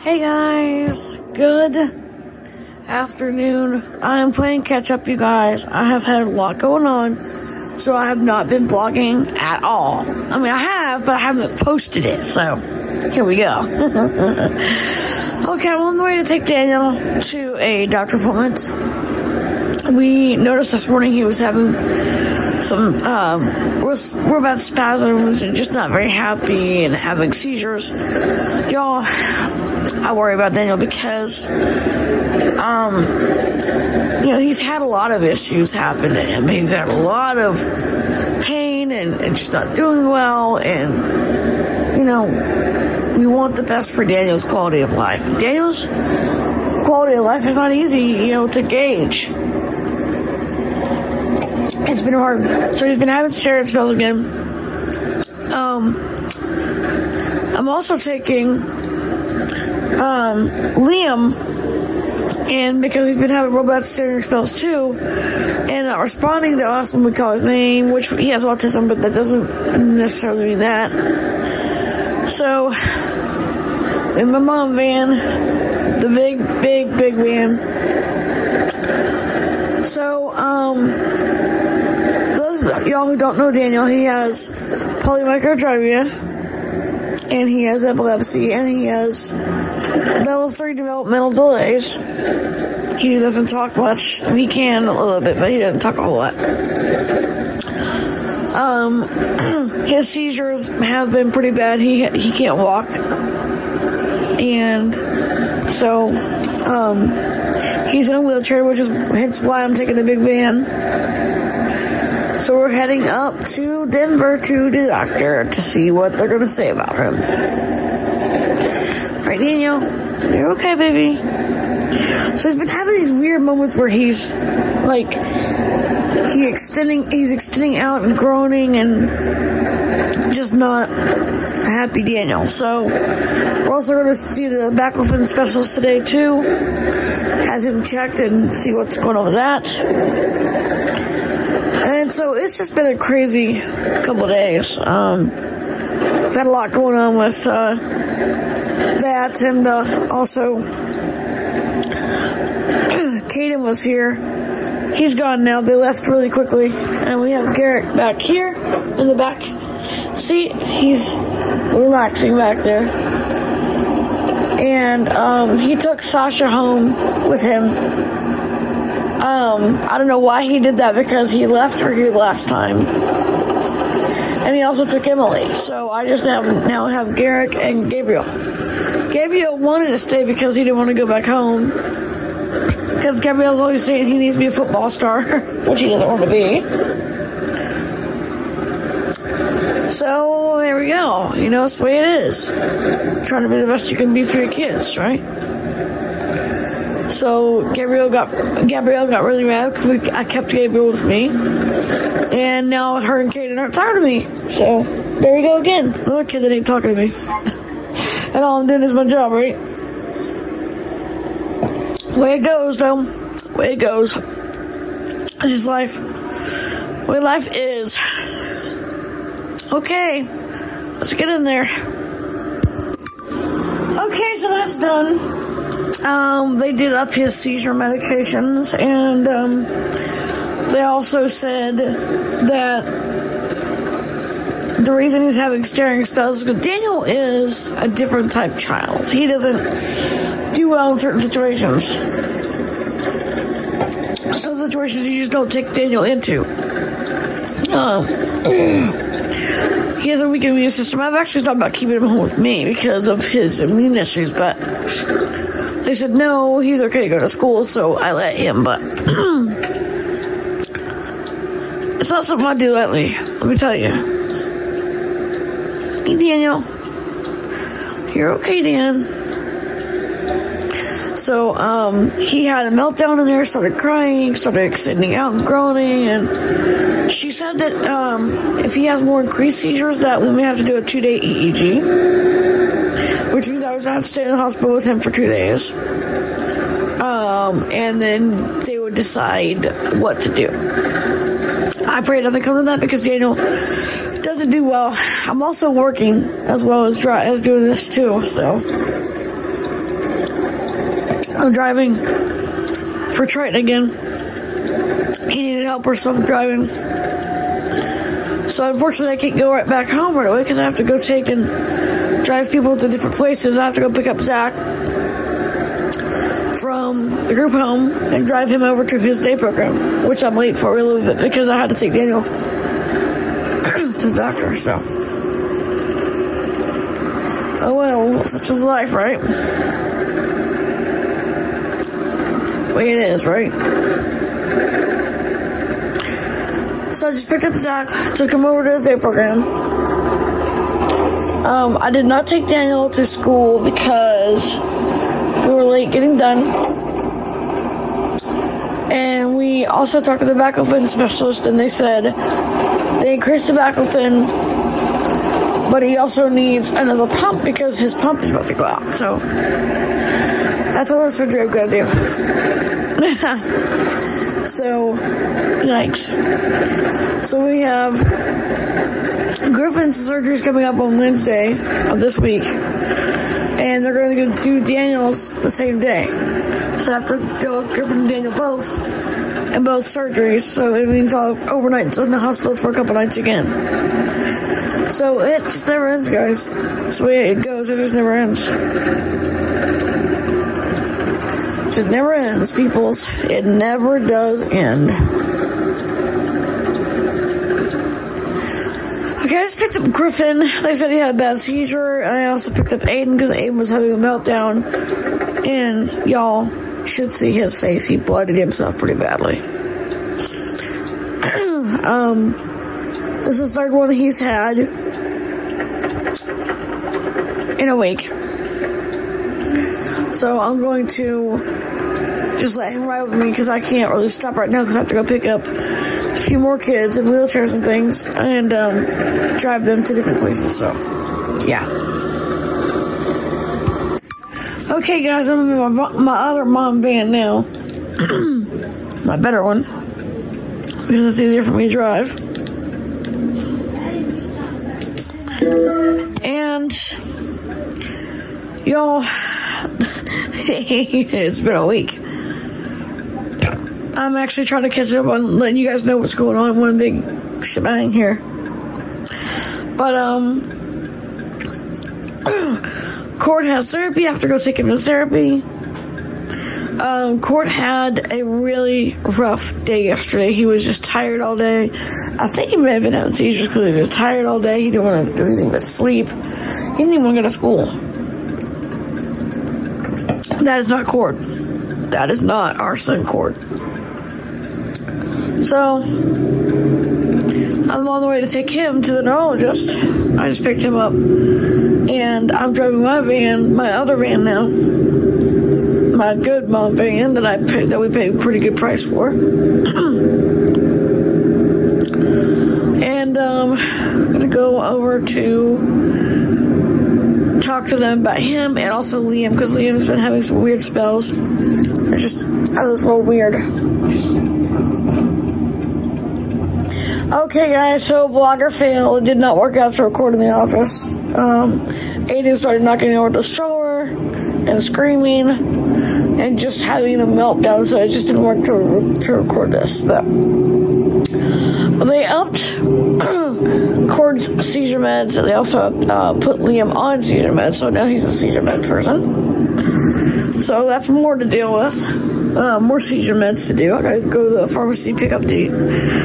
Hey guys, good afternoon. I am playing catch up, you guys. I have had a lot going on, so I have not been vlogging at all. I mean, I have, but I haven't posted it, so here we go. okay, I'm on the way to take Daniel to a doctor appointment. We noticed this morning he was having some um, we're, we're about spasms and just not very happy and having seizures. Y'all, I worry about Daniel because um, you know he's had a lot of issues happen to him. He's had a lot of pain and, and just not doing well, and you know we want the best for Daniel's quality of life. Daniel's quality of life is not easy, you know, to gauge it's been hard. So he's been having staring spells again. Um, I'm also taking um, Liam, and because he's been having bad staring spells too, and not responding to us when we call his name, which he has autism, but that doesn't necessarily mean that. So, in my mom van, the big, big, big van. So, um, y'all who don't know Daniel, he has polymicrogyria, and he has epilepsy, and he has level 3 developmental delays. He doesn't talk much. he can a little bit, but he doesn't talk a whole lot. Um, his seizures have been pretty bad. He he can't walk, and so um, he's in a wheelchair, which is hence why I'm taking the big van. So we're heading up to Denver to the doctor to see what they're going to say about him. Right, Daniel? You're okay, baby. So he's been having these weird moments where he's like he extending he's extending out and groaning and just not a happy Daniel. So we're also going to see the baclofen specialist today too. Have him checked and see what's going on with that. So it's just been a crazy couple days. Um, I've had a lot going on with uh, that, and uh, also Caden was here. He's gone now. They left really quickly, and we have Garrett back here in the back seat. He's relaxing back there, and um, he took Sasha home with him um, I don't know why he did that because he left her here last time. And he also took Emily. So I just have, now have Garrick and Gabriel. Gabriel wanted to stay because he didn't want to go back home. Because Gabriel's always saying he needs to be a football star, which he doesn't want to be. So there we go. You know, it's the way it is. Trying to be the best you can be for your kids, right? So Gabriel got Gabrielle got really mad because I kept Gabriel with me, and now her and Kaden aren't tired of me. So there we go again, another kid that ain't talking to me, and all I'm doing is my job, right? Way it goes, though. Way it goes. This is life. Way life is. Okay, let's get in there. Okay, so that's done um, they did up his seizure medications, and um, they also said that the reason he's having staring spells is because Daniel is a different type child. He doesn't do well in certain situations. Some situations you just don't take Daniel into. Uh, he has a weak immune system. I've actually thought about keeping him home with me because of his immune issues, but they said, no, he's okay to go to school, so I let him, but it's not something I do lightly, let me tell you. Hey, Daniel. You're okay, Dan. So, um, he had a meltdown in there, started crying, started extending out and groaning, and she said that, um, if he has more increased seizures, that we may have to do a two-day EEG, was to stay in the hospital with him for two days. Um, and then they would decide what to do. I pray it doesn't come to that because Daniel doesn't do well. I'm also working as well as, as doing this too, so I'm driving for Triton again. He needed help or something driving. So unfortunately, I can't go right back home right away because I have to go take and drive people to different places. I have to go pick up Zach from the group home and drive him over to his day program, which I'm late for a little bit because I had to take Daniel to the doctor. So, oh well, such is life, right? Way it is, right? So I just picked up Zach, took him over to his day program. Um, I did not take Daniel to school because we were late getting done. And we also talked to the baclofen specialist, and they said they increased the baclofen, but he also needs another pump because his pump is about to go out. So that's all surgery got to do. so, yikes. So we have Griffin's surgery is coming up on Wednesday of this week and they're going to do Daniel's the same day. So I have to deal with Griffin and Daniel both, and both surgeries. So it means I'll overnight in the hospital for a couple nights again. So it just never ends, guys. That's the way it goes. It just never ends. It just never ends, peoples. It never does end. Just picked up Griffin. They said he had a bad seizure. I also picked up Aiden because Aiden was having a meltdown. And y'all should see his face. He blooded himself pretty badly. um, this is the third one he's had in a week. So I'm going to just let him ride with me because I can't really stop right now because I have to go pick up a few more kids in wheelchairs and things and um, drive them to different places. So, yeah. Okay, guys, I'm in my, my other mom van now. my better one. Because it's easier for me to drive. And, y'all, it's been a week. I'm actually trying to catch up on letting you guys know what's going on. One big shebang here. But, um, Court has therapy. I have to go take him to therapy. Um, Court had a really rough day yesterday. He was just tired all day. I think he may have been having seizures because he was tired all day. He didn't want to do anything but sleep. He didn't even want to go to school. That is not Court. That is not our son Court. So, I'm on the way to take him to the neurologist. I just picked him up. And I'm driving my van, my other van now. My good mom van that I paid, that we paid a pretty good price for. and um, I'm gonna go over to talk to them about him and also Liam because Liam's been having some weird spells. They're just of this world weird. Okay, guys, so blogger fail. It did not work out to record in the office. Um, Aiden started knocking over the stroller and screaming and just having a meltdown, so it just didn't work to, to record this. But they upped Cord's seizure meds. They also uh, put Liam on seizure meds, so now he's a seizure med person. So that's more to deal with. Uh, more seizure meds to do. I gotta go to the pharmacy pick up the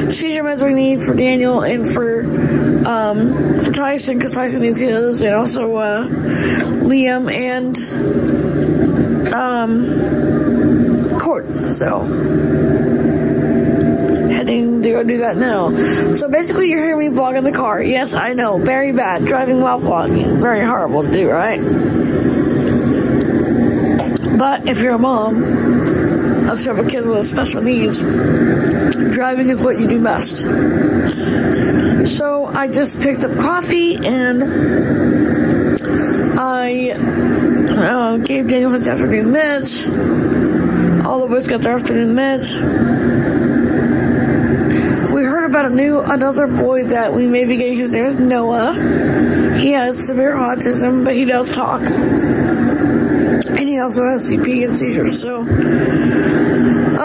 seizure meds we need for Daniel and for um, for Tyson because Tyson needs his, and also uh, Liam and um, Court. So heading to go do that now. So basically, you're hearing me vlog in the car. Yes, I know, very bad. Driving while vlogging, very horrible to do, right? But if you're a mom of several kids with special needs, driving is what you do best. So I just picked up coffee and I uh, gave Daniel his afternoon meds. All of us got their afternoon meds. We heard about a new another boy that we may be getting. His name is Noah. He has severe autism, but he does talk, and he also has CP and seizures. So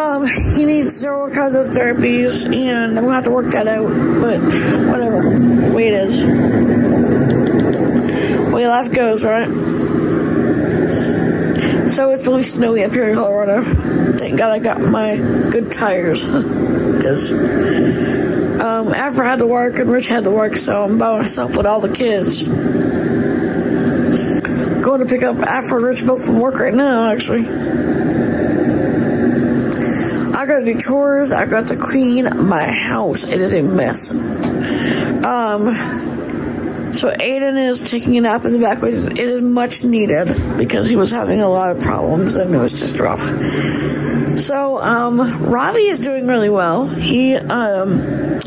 um, he needs several kinds of therapies, and I'm gonna have to work that out. But whatever, way it is, way life goes, right? So it's really snowy up here in Colorado. Thank God I got my good tires because um, Afra had to work and Rich had to work, so I'm by myself with all the kids. Going to pick up Afra and Rich both from work right now, actually. I got to do chores. I got to clean my house. It is a mess. Um. So Aiden is taking a nap in the back, which it is much needed because he was having a lot of problems and it was just rough. So um, Robbie is doing really well. He um,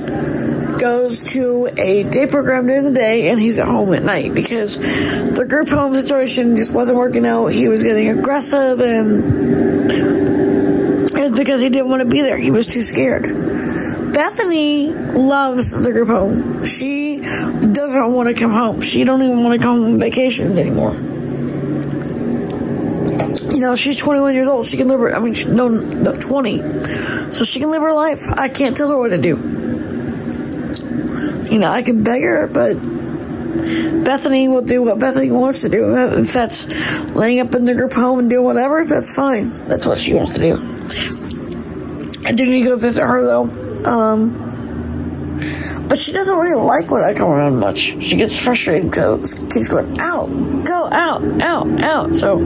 goes to a day program during the day and he's at home at night because the group home situation just wasn't working out. He was getting aggressive and because he didn't want to be there. He was too scared. Bethany loves the group home. She doesn't want to come home. She don't even want to come on vacations anymore. You know, she's 21 years old. She can live her, I mean, she, no, no, 20. So she can live her life. I can't tell her what to do. You know, I can beg her, but Bethany will do what Bethany wants to do. If that's laying up in the group home and doing whatever, that's fine. That's what she wants to do. I do need to go visit her though. Um, but she doesn't really like when I come around much. She gets frustrated because keeps going out, go out, out, out. So,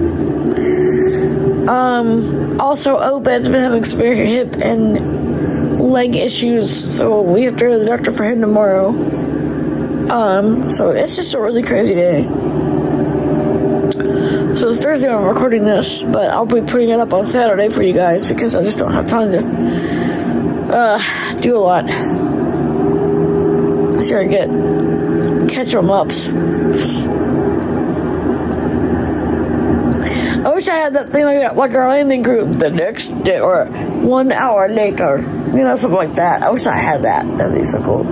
um, also Obed's been having severe hip and leg issues, so we have to go to the doctor for him tomorrow. Um, so it's just a really crazy day. So it's Thursday I'm recording this, but I'll be putting it up on Saturday for you guys because I just don't have time to uh, do a lot. Sure, get catch them ups. I wish I had that thing like that, like our landing group the next day or one hour later. You know, something like that. I wish I had that. That'd be so cool.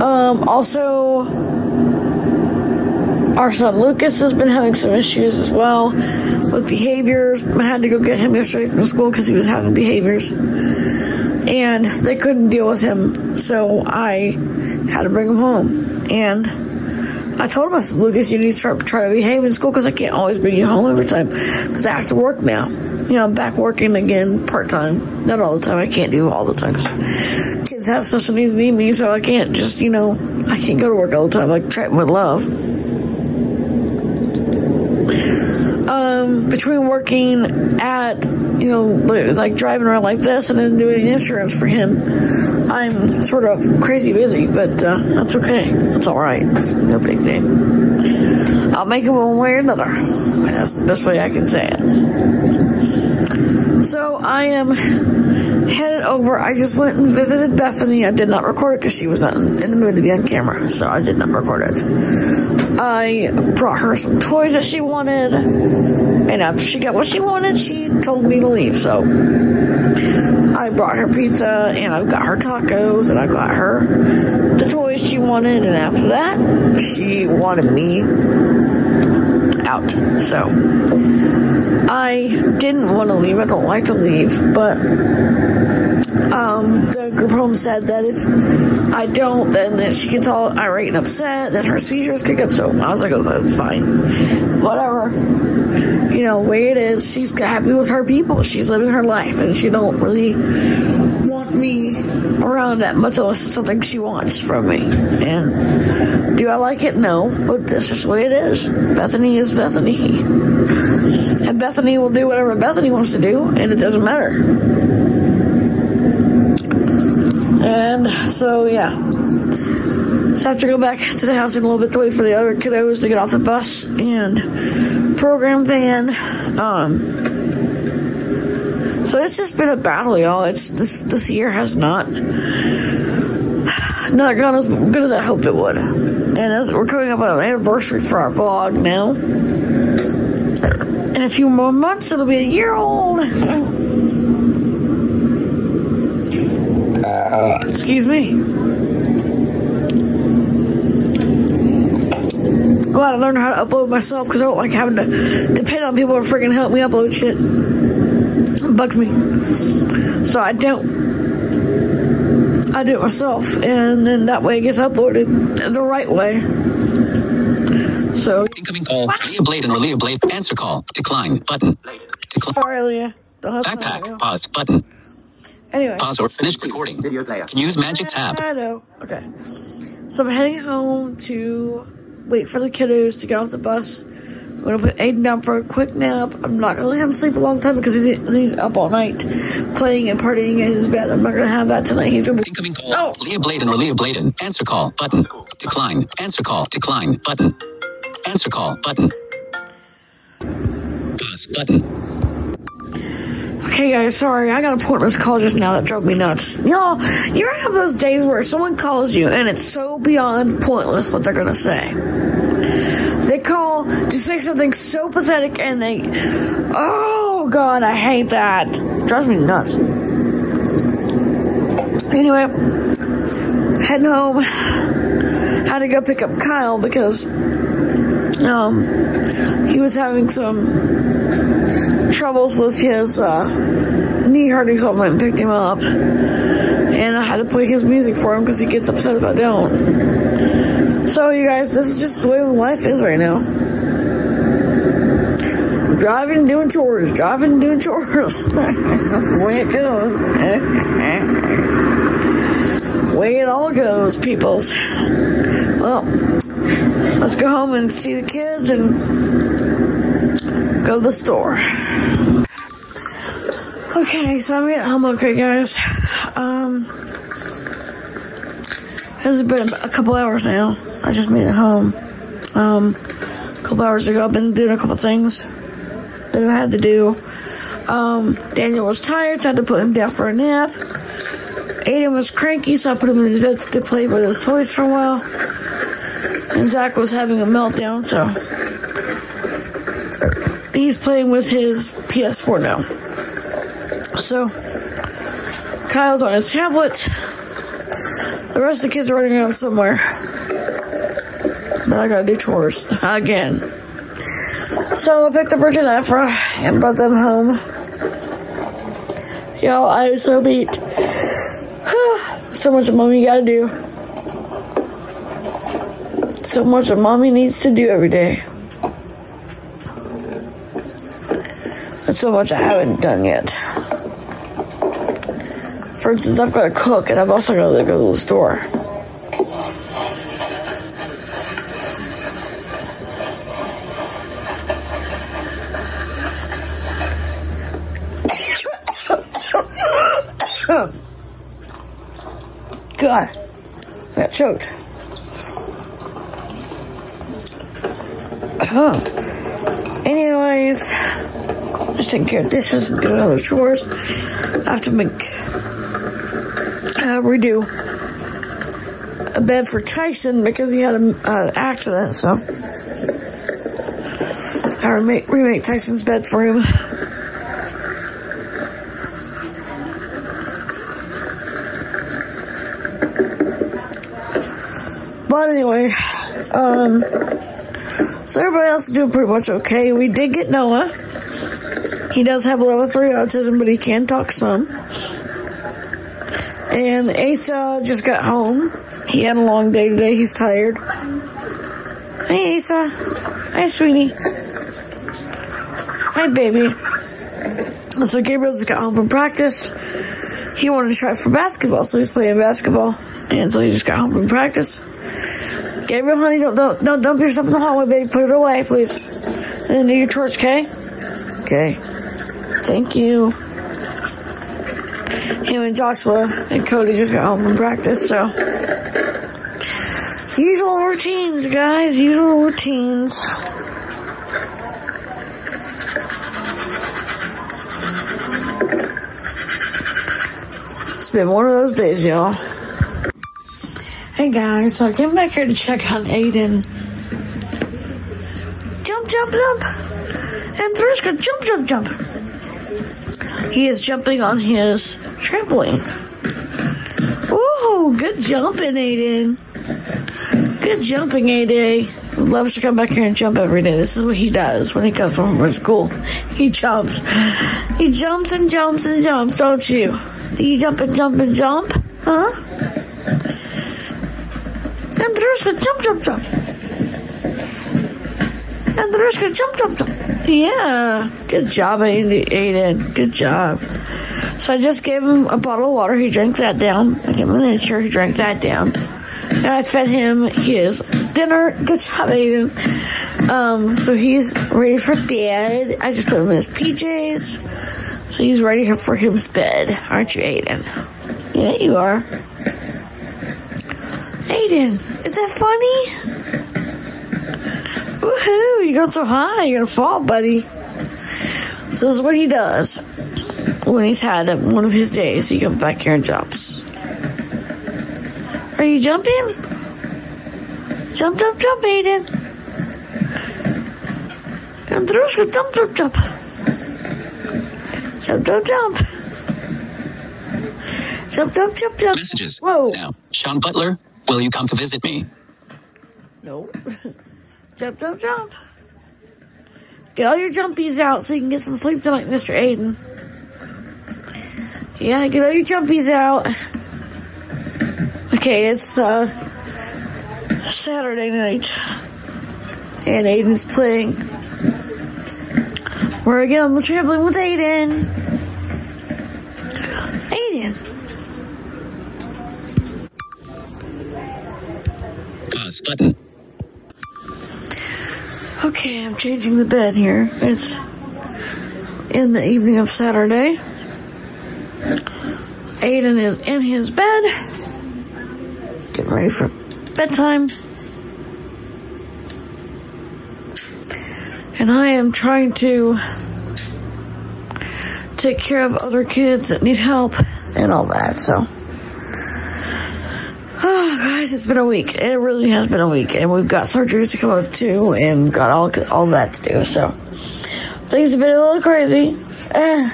Um, also, our son Lucas has been having some issues as well with behaviors. I had to go get him yesterday from school because he was having behaviors. And they couldn't deal with him, so I had to bring him home. And I told him, I said, Lucas, you need to try, try to behave in school because I can't always bring you home every time because I have to work now. You know, I'm back working again part time. Not all the time. I can't do all the time. Kids have special needs need me, so I can't just, you know, I can't go to work all the time. I try with love. Um, between working at, you know, like driving around like this and then doing insurance for him, I'm sort of crazy busy, but uh, that's okay. That's all right. It's no big thing. I'll make it one way or another. That's the best way I can say it. So I am headed over. I just went and visited Bethany. I did not record it because she was not in the mood to be on camera, so I did not record it. I brought her some toys that she wanted, and after she got what she wanted, she told me to leave. So I brought her pizza, and I got her tacos, and I got her the toys she wanted, and after that, she wanted me out. So I didn't want to leave. I don't like to leave, but um, the group home said that if I don't, then that she gets all irate and upset, then her seizures kick up. So I was like, okay, fine, whatever. You know, way it is. She's happy with her people. She's living her life, and she don't really want me around that much unless it's something she wants from me. And do I like it? No, but this is the way it is. Bethany is Bethany. And Bethany will do whatever Bethany wants to do, and it doesn't matter. And so, yeah. So I have to go back to the house in a little bit to wait for the other kiddos to get off the bus and program van. Um, so it's just been a battle, y'all. It's this this year has not not gone as good as I hoped it would. And as we're coming up on an anniversary for our vlog now. In a few more months, it'll be a year old. Uh, Excuse me. glad I learned how to upload myself because I don't like having to depend on people to freaking help me upload shit. It bugs me. So I don't. I do it myself, and then that way it gets uploaded the right way. So. Incoming call. Leah Bladen or Leah Blade. Answer call. Decline. Button. Decline. Sorry, Leah. Don't have time right now. Backpack. Pause. Button. Anyway. Pause or finish recording. Video player. Can use magic tab. I know. Okay. So I'm heading home to wait for the kiddos to get off the bus. I'm gonna put Aiden down for a quick nap. I'm not gonna let him sleep a long time because he's, he's up all night playing and partying in his bed. I'm not gonna have that tonight. He's gonna be. Incoming call. Oh. Leah Bladen or Leah Bladen. Answer call. Button. Decline. Answer call. Decline. Button. Answer call. Button. Pause. Button. Okay, guys, sorry. I got a pointless call just now that drove me nuts. Y'all, you ever have those days where someone calls you and it's so beyond pointless what they're gonna say? They call to say something so pathetic and they. Oh, God, I hate that. drives me nuts. Anyway, heading home. Had to go pick up Kyle because um, he was having some troubles with his uh, knee hurting, so I went and picked him up. And I had to play his music for him because he gets upset if I don't. So, you guys, this is just the way life is right now. Driving doing chores, driving doing chores. way it goes. way it all goes, peoples. Well, let's go home and see the kids and go to the store. Okay, so I'm at home. Okay, guys. Um, it's been a couple hours now. I just made it home. Um, a couple hours ago, I've been doing a couple things that I had to do. Um, Daniel was tired, so I had to put him down for a nap. Aiden was cranky, so I put him in his bed to play with his toys for a while. And Zach was having a meltdown, so he's playing with his PS4 now. So Kyle's on his tablet. The rest of the kids are running around somewhere. But I gotta do chores again. So I picked up Bridget and and brought them home. Y'all, I was so beat. so much of mommy gotta do. So much that mommy needs to do every day. And so much I haven't done yet. For instance, I've got to cook and I've also got to go to the store. God, I got choked. Huh. Anyways, just taking care of dishes and doing other chores. I have to make uh, redo a bed for Tyson because he had an uh, accident. So I remake, remake Tyson's bed for him. But anyway, um, so everybody else is doing pretty much okay. We did get Noah. He does have level 3 autism, but he can talk some. And Asa just got home. He had a long day today. He's tired. Hey, Asa. Hi, sweetie. Hi, baby. So Gabriel just got home from practice. He wanted to try for basketball, so he's playing basketball. And so he just got home from practice. Gabriel, honey, don't don't don't dump your stuff in the hallway, baby. Put it away, please. And do your chores, okay? Okay. Thank you. Him and Joshua and Cody just got home from practice, so usual routines, guys. Usual routines. It's been one of those days, y'all. Hey guys, so I came back here to check on Aiden. Jump, jump, jump! And Friska, jump, jump, jump! He is jumping on his trampoline. Ooh, good jumping, Aiden. Good jumping, Aiden. loves to come back here and jump every day. This is what he does when he comes home from school. He jumps. He jumps and jumps and jumps, don't you? Do you jump and jump and jump? Huh? Andrushka, jump, jump, jump. Andrushka, jump, jump, jump. Yeah. Good job, Aiden. Good job. So I just gave him a bottle of water. He drank that down. I gave him a miniature. He drank that down. And I fed him his dinner. Good job, Aiden. Um, so he's ready for bed. I just put him in his PJs. So he's ready for his bed. Aren't you, Aiden? Yeah, you are. Aiden, is that funny? Woohoo, you're going so high, you're gonna fall, buddy. So this is what he does when he's had one of his days. He comes back here and jumps. Are you jumping? Jump, jump, jump, Aiden. Andrushka, jump, jump, jump. Jump, jump, jump. Jump, jump, jump, jump. Messages. Whoa. Now, Sean Butler, will you come to visit me? No. jump, jump, jump. Get all your jumpies out so you can get some sleep tonight, Mr. Aiden. Yeah, get all your jumpies out. Okay, it's uh, Saturday night, and Aiden's playing. We're again on the trampoline with Aiden. Aiden. Button. Okay, I'm changing the bed here. It's in the evening of Saturday. Aiden is in his bed getting ready for bedtime. And I am trying to take care of other kids that need help and all that. So, it's been a week. It really has been a week, and we've got surgeries to come up too, and got all all that to do. So, things have been a little crazy. Eh,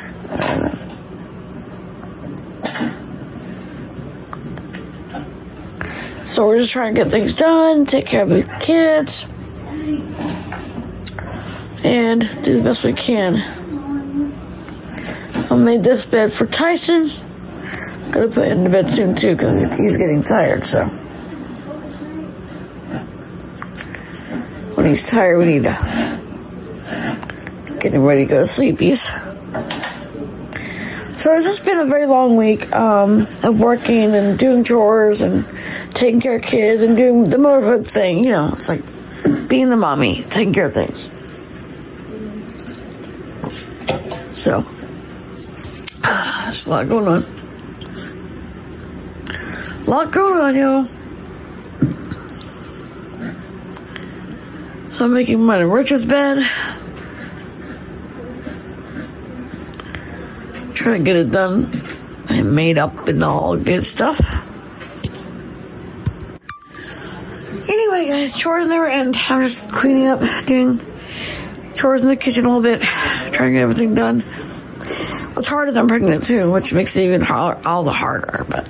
So we're just trying to get things done, take care of the kids, and do the best we can. I made this bed for Tyson. Gonna put him to bed soon too because he's getting tired. So when he's tired, we need to get him ready to go to sleepies. So it's just been a very long week um, of working and doing chores and taking care of kids and doing the motherhood thing. You know, it's like being the mommy, taking care of things. So, there's a lot going on. A lot going on, yo. So I'm making in Richard's bed. Trying to get it done and made up and all good stuff. Anyway, guys, chores never end. I'm just cleaning up, doing chores in the kitchen a little bit, trying to get everything done. It's hard as I'm pregnant too, which makes it even hard, all the harder. But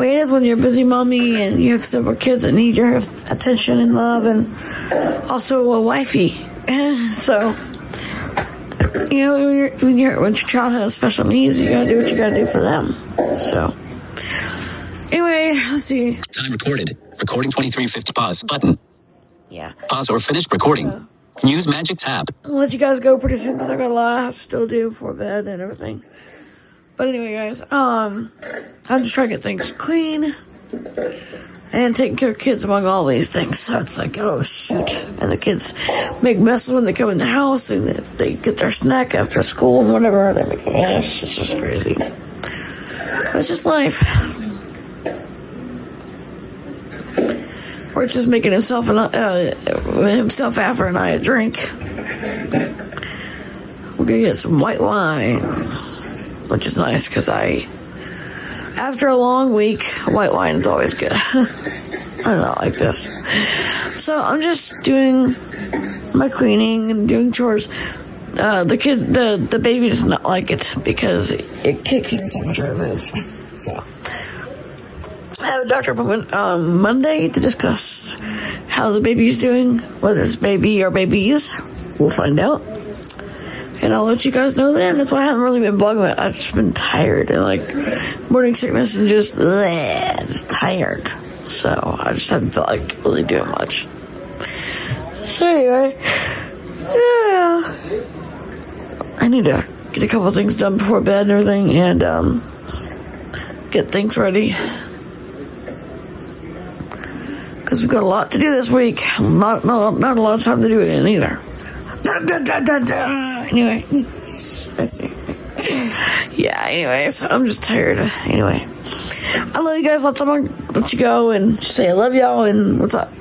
way it is when you're a busy mommy and you have several kids that need your attention and love, and also a wifey. so you know when, you're, when, you're, when your child has special needs, you gotta do what you gotta do for them. So anyway, let's see. Time recorded. Recording 2350. Pause button. Yeah. Pause or finish recording. Use magic tab. I'll let you guys go pretty soon because I got a lot I have to still do for bed and everything. But anyway, guys, um, I'm just trying to get things clean and taking care of kids among all these things. So it's like, oh shoot. And the kids make messes when they come in the house and they, they get their snack after school and whatever. They make mess. It's just crazy. It's just life. We're just making himself and uh, himself after and I a drink. We're gonna get some white wine, which is nice because I, after a long week, white wine is always good. I don't like this. So I'm just doing my cleaning and doing chores. Uh, the kid, the the baby does not like it because it kicks try to move. So I have a doctor appointment on Monday to discuss how the baby's doing, whether it's baby or babies. We'll find out. And I'll let you guys know then. That's why I haven't really been blogging. I've just been tired and like morning sickness and just, bleh, just tired. So I just haven't felt like really doing much. So anyway, yeah. I need to get a couple things done before bed and everything and um, get things ready. Because we've got a lot to do this week. Not, not, not a lot of time to do it in either. Da, da, da. Anyway. yeah, anyways, I'm just tired. Anyway. I love you guys. Let's, let you go and say I love y'all and what's up?